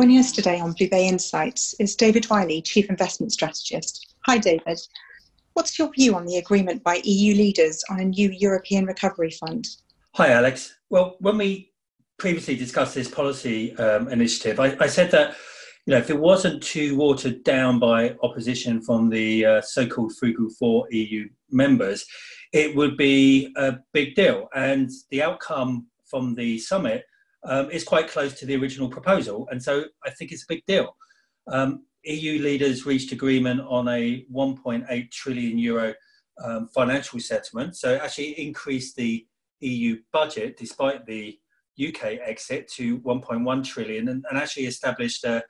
Joining us today on Blue Bay Insights is David Riley, Chief Investment Strategist. Hi, David. What's your view on the agreement by EU leaders on a new European Recovery Fund? Hi, Alex. Well, when we previously discussed this policy um, initiative, I, I, said that you know if it wasn't too watered down by opposition from the uh, so-called Frugal Four EU members, it would be a big deal. And the outcome from the summit um, is quite close to the original proposal, and so I think it's a big deal. Um, EU leaders reached agreement on a 1.8 trillion euro um, financial settlement, so actually increased the EU budget despite the UK exit to 1.1 trillion, and, and actually established a,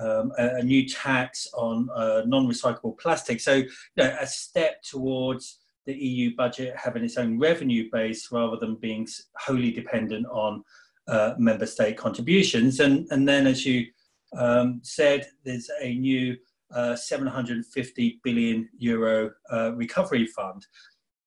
um, a, a, new tax on uh, non-recyclable plastic. So, you know, a step towards the EU budget having its own revenue base rather than being wholly dependent on uh, member state contributions. And, and then, as you um, said, there's a new uh, 750 billion euro uh, recovery fund.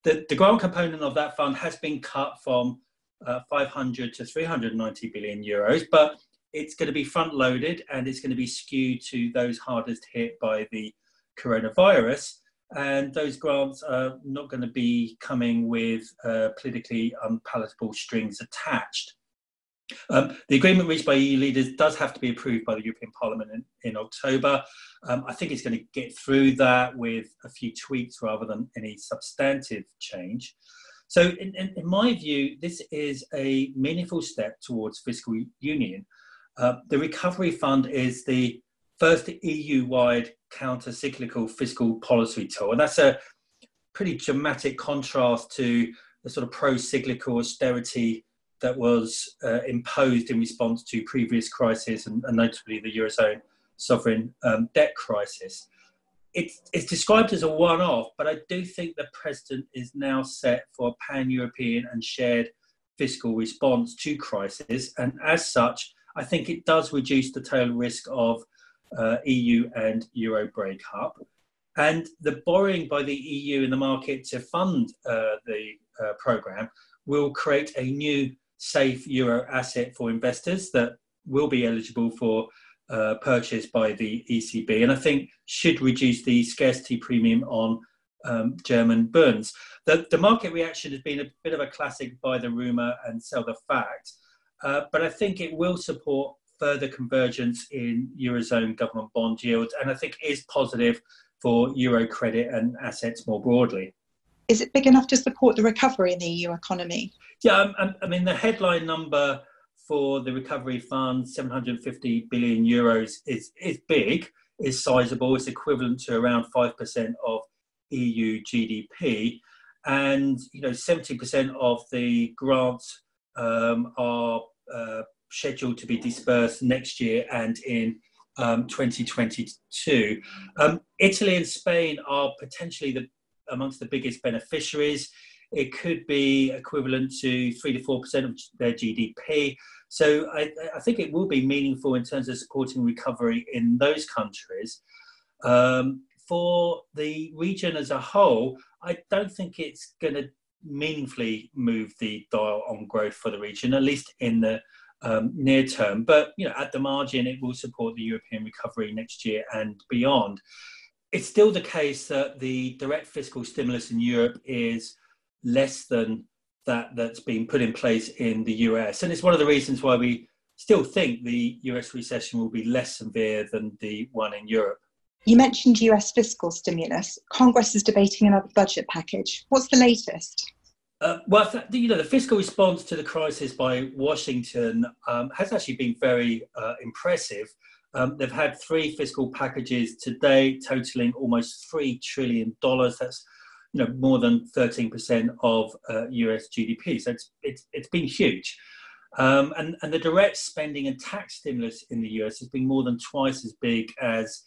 The, the grant component of that fund has been cut from uh, 500 to 390 billion euros, but it's going to be front loaded and it's going to be skewed to those hardest hit by the coronavirus. And those grants are not going to be coming with uh, politically unpalatable strings attached. Um, the agreement reached by EU leaders does have to be approved by the European Parliament in, in October. Um, I think it's going to get through that with a few tweaks rather than any substantive change. So, in, in, in my view, this is a meaningful step towards fiscal union. Uh, the Recovery Fund is the first EU wide counter cyclical fiscal policy tool, and that's a pretty dramatic contrast to the sort of pro cyclical austerity that was uh, imposed in response to previous crises, and, and notably the Eurozone sovereign um, debt crisis. It's, it's described as a one off, but I do think the president is now set for a pan European and shared fiscal response to crisis. And as such, I think it does reduce the tail risk of uh, EU and Euro breakup. And the borrowing by the EU in the market to fund uh, the uh, programme will create a new safe euro asset for investors that will be eligible for uh, purchase by the ECB, and I think should reduce the scarcity premium on um, German bonds. The, the market reaction has been a bit of a classic buy the rumour and sell the fact, uh, but I think it will support further convergence in Eurozone government bond yields, and I think is positive for Euro credit and assets more broadly is it big enough to support the recovery in the EU economy? Yeah, I, I mean, the headline number for the recovery fund, 750 billion euros, is, is big, is sizable, it's equivalent to around 5% of EU GDP. And, you know, 70% of the grants um, are uh, scheduled to be dispersed next year and in um, 2022. Um, Italy and Spain are potentially the amongst the biggest beneficiaries. It could be equivalent to three to four percent of their GDP. So I, I, think it will be meaningful in terms of supporting recovery in those countries. Um, for the region as a whole, I don't think it's going to meaningfully move the dial on growth for the region, at least in the um, near term. But you know, at the margin, it will support the European recovery next year and beyond it's still the case that the direct fiscal stimulus in Europe is less than that that's been put in place in the US. And it's one of the reasons why we still think the US recession will be less severe than the one in Europe. You mentioned US fiscal stimulus. Congress is debating another budget package. What's the latest? Uh, well, you know, the fiscal response to the crisis by Washington um, has actually been very uh, impressive. Um, they've had three fiscal packages today, totaling almost three trillion dollars. That's you know more than 13% of uh, US GDP. So it's it's it's been huge. Um, and, and the direct spending and tax stimulus in the US has been more than twice as big as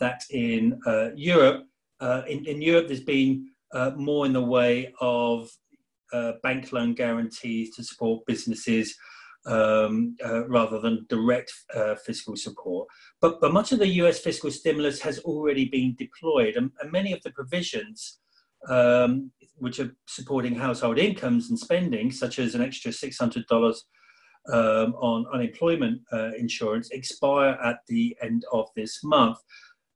that in uh, Europe. Uh, in, in Europe, there's been uh, more in the way of uh, bank loan guarantees to support businesses um, uh, rather than direct uh, fiscal support. But, but much of the US fiscal stimulus has already been deployed, and, and many of the provisions um, which are supporting household incomes and spending, such as an extra $600 um, on unemployment uh, insurance expire at the end of this month.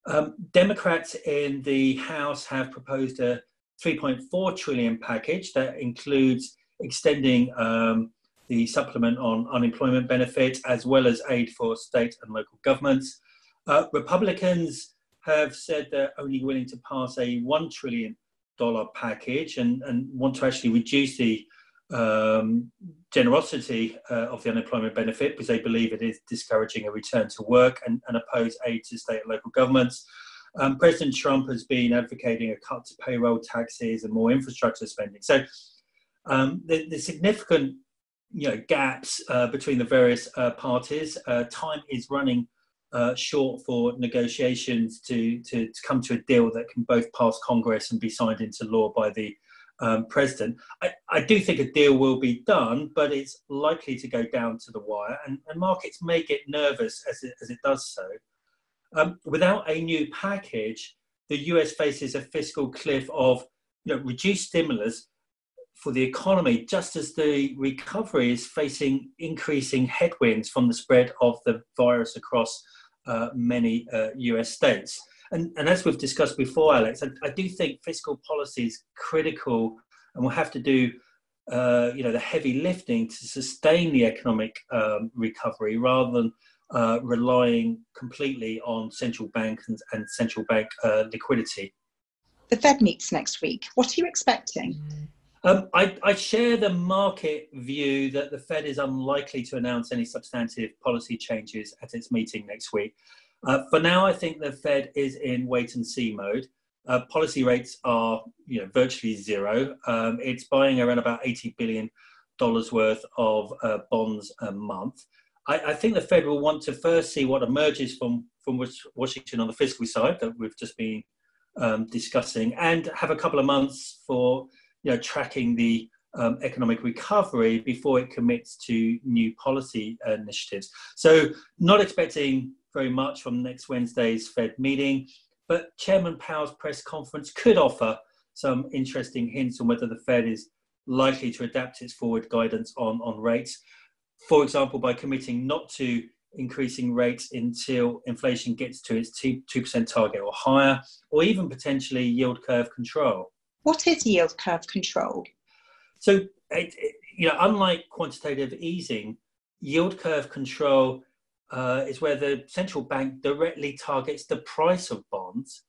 Um, Democrats in the House have proposed a 3.4 trillion package that includes extending um, the supplement on unemployment benefits as well as aid for state and local governments. Uh, Republicans have said they're only willing to pass a $1 trillion package and, and want to actually reduce the um, generosity uh, of the unemployment benefit because they believe it is discouraging a return to work and, and oppose aid to state and local governments. Um, President Trump has been advocating a cut to payroll taxes and more infrastructure spending. So um, the, the, significant you know, gaps uh, between the various uh, parties. Uh, time is running uh, short for negotiations to, to, to, come to a deal that can both pass Congress and be signed into law by the um, president. I, I, do think a deal will be done, but it's likely to go down to the wire, and, and markets may get nervous as it, as it does so. Um, without a new package, the US faces a fiscal cliff of you know, reduced stimulus for the economy, just as the recovery is facing increasing headwinds from the spread of the virus across uh, many uh, US states. And, and, as we've discussed before, Alex, I, I, do think fiscal policy is critical and we'll have to do uh, you know, the heavy lifting to sustain the economic um, recovery rather than uh, relying completely on central bank and, and central bank uh, liquidity. The Fed meets next week. What are you expecting? Um, I, I, share the market view that the Fed is unlikely to announce any substantive policy changes at its meeting next week. Uh, for now, I think the Fed is in wait and see mode. Uh, policy rates are, you know, virtually zero. Um, it's buying around about eighty billion dollars worth of uh, bonds a month. I, I, think the Fed will want to first see what emerges from from Washington on the fiscal side that we've just been um, discussing, and have a couple of months for you know tracking the um, economic recovery before it commits to new policy initiatives. So, not expecting very much from next Wednesday's Fed meeting, but Chairman Powell's press conference could offer some interesting hints on whether the Fed is likely to adapt its forward guidance on, on rates. For example, by committing not to increasing rates until inflation gets to its 2, 2% target or higher, or even potentially yield curve control. What is yield curve control? So, it, it, you know, unlike quantitative easing, yield curve control uh, is where the central bank directly targets the price of bonds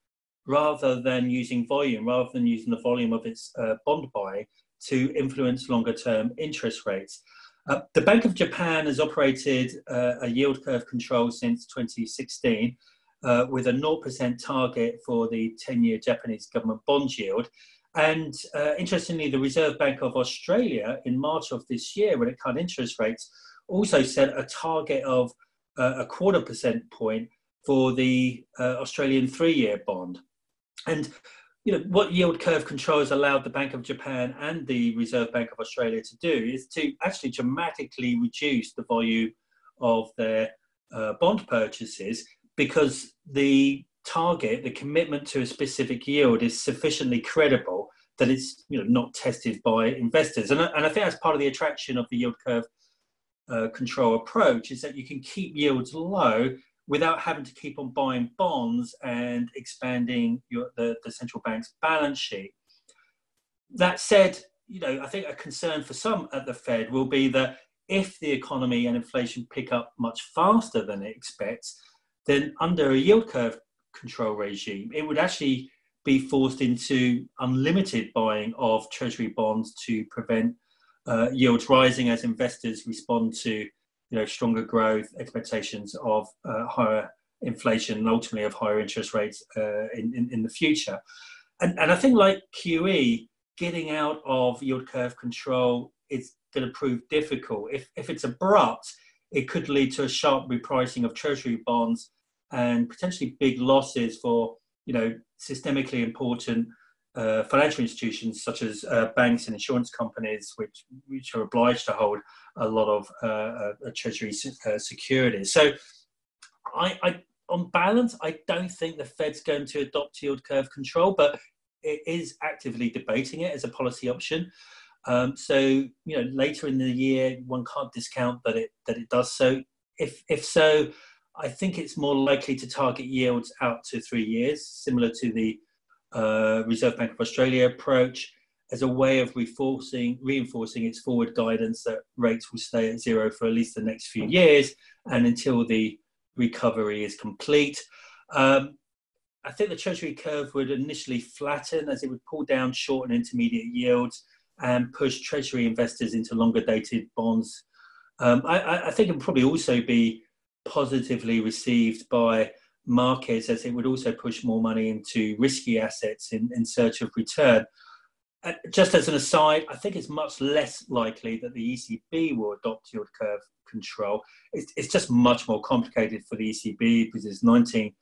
rather than using volume, rather than using the volume of its uh, bond buy to influence longer term interest rates. Uh, the Bank of Japan has operated uh, a yield curve control since 2016 uh, with a 0% target for the 10 year Japanese government bond yield. And uh, interestingly, the Reserve Bank of Australia in March of this year, when it cut interest rates, also set a target of uh, a quarter percent point for the uh, Australian three-year bond. And you know what yield curve controls allowed the Bank of Japan and the Reserve Bank of Australia to do is to actually dramatically reduce the volume of their uh, bond purchases because the target, the commitment to a specific yield, is sufficiently credible that it's you know not tested by investors. And, and I think that's part of the attraction of the yield curve uh, control approach is that you can keep yields low without having to keep on buying bonds and expanding your, the, the central bank's balance sheet. That said, you know, I think a concern for some at the Fed will be that if the economy and inflation pick up much faster than it expects, then under a yield curve control regime, it would actually be forced into unlimited buying of treasury bonds to prevent uh, yields rising as investors respond to you know stronger growth expectations of uh, higher inflation and ultimately of higher interest rates uh, in, in, in the future. And, and I think like QE getting out of yield curve control is going to prove difficult. If, if it's abrupt it could lead to a sharp repricing of treasury bonds and potentially big losses for you know systemically important uh, financial institutions such as uh, banks and insurance companies, which which are obliged to hold a lot of uh, uh treasury uh, securities. So, I, I, on balance, I don't think the Fed's going to adopt yield curve control, but it is actively debating it as a policy option. Um, so you know, later in the year, one can't discount that it that it does so. If if so, I think it's more likely to target yields out to three years, similar to the uh, Reserve Bank of Australia approach, as a way of reinforcing reinforcing its forward guidance that rates will stay at zero for at least the next few years and until the recovery is complete. Um, I think the Treasury curve would initially flatten as it would pull down short and intermediate yields and push Treasury investors into longer dated bonds. Um, I, I, think it would probably also be positively received by markets as it would also push more money into risky assets in, in search of return. Uh, just as an aside, I think it's much less likely that the ECB will adopt yield curve control. It's, it's just much more complicated for the ECB because there's 19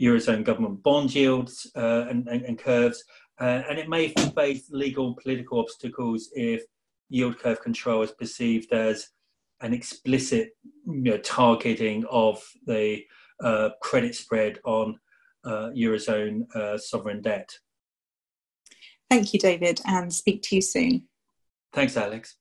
Eurozone government bond yields uh, and, and, and, curves, uh, and it may face legal and political obstacles if yield curve control is perceived as an explicit you know, targeting of the uh, credit spread on uh, Eurozone uh, sovereign debt. Thank you, David, and speak to you soon. Thanks, Alex.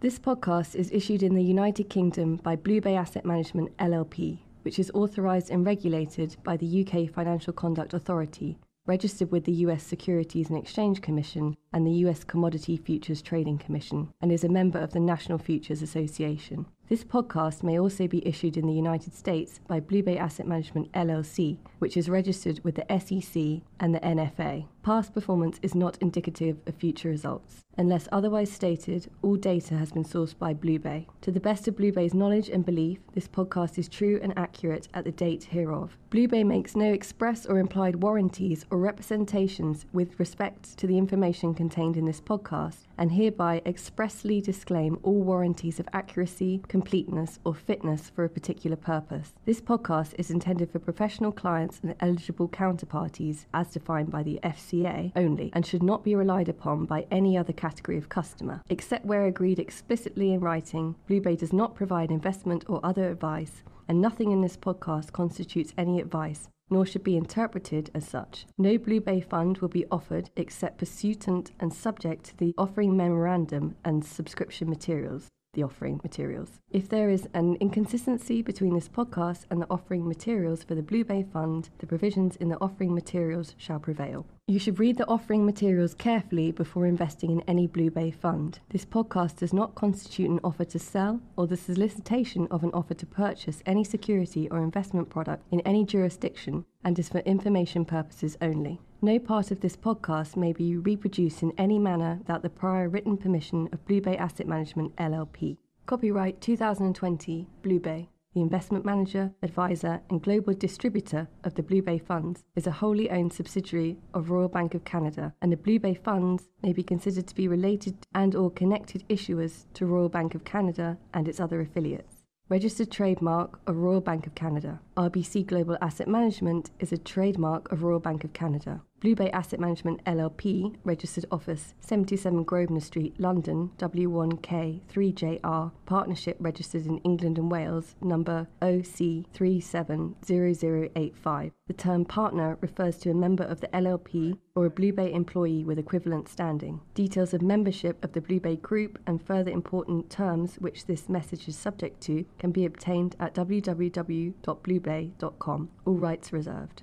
This podcast is issued in the United Kingdom by Blue Bay Asset Management LLP, which is authorised and regulated by the UK Financial Conduct Authority, registered with the US Securities and Exchange Commission and the US Commodity Futures Trading Commission, and is a member of the National Futures Association. This podcast may also be issued in the United States by Blue Bay Asset Management LLC, which is registered with the SEC and the NFA. Past performance is not indicative of future results. Unless otherwise stated, all data has been sourced by BlueBay. To the best of BlueBay's knowledge and belief, this podcast is true and accurate at the date hereof. BlueBay makes no express or implied warranties or representations with respect to the information contained in this podcast and hereby expressly disclaim all warranties of accuracy, completeness, or fitness for a particular purpose. This podcast is intended for professional clients and eligible counterparties as defined by the FCA only and should not be relied upon by any other category of customer. Except where agreed explicitly in writing, Blue Bay does not provide investment or other advice, and nothing in this podcast constitutes any advice nor should be interpreted as such. No Blue Bay fund will be offered except pursuant and subject to the offering memorandum and subscription materials the offering materials. If there is an inconsistency between this podcast and the offering materials for the Blue Bay Fund, the provisions in the offering materials shall prevail. You should read the offering materials carefully before investing in any Blue Bay fund. This podcast does not constitute an offer to sell or the solicitation of an offer to purchase any security or investment product in any jurisdiction and is for information purposes only. No part of this podcast may be reproduced in any manner without the prior written permission of Blue Bay Asset Management LLP. Copyright 2020 Blue Bay. The investment manager, advisor, and global distributor of the Blue Bay Funds is a wholly owned subsidiary of Royal Bank of Canada, and the Blue Bay Funds may be considered to be related and or connected issuers to Royal Bank of Canada and its other affiliates. Registered trademark of Royal Bank of Canada. RBC Global Asset Management is a trademark of Royal Bank of Canada. Blue Bay Asset Management LLP, registered office 77 Grosvenor Street, London, W1K3JR, partnership registered in England and Wales, number OC370085. The term partner refers to a member of the LLP or a Blue Bay employee with equivalent standing. Details of membership of the Blue Bay Group and further important terms which this message is subject to can be obtained at www.bluebay.com. All rights reserved.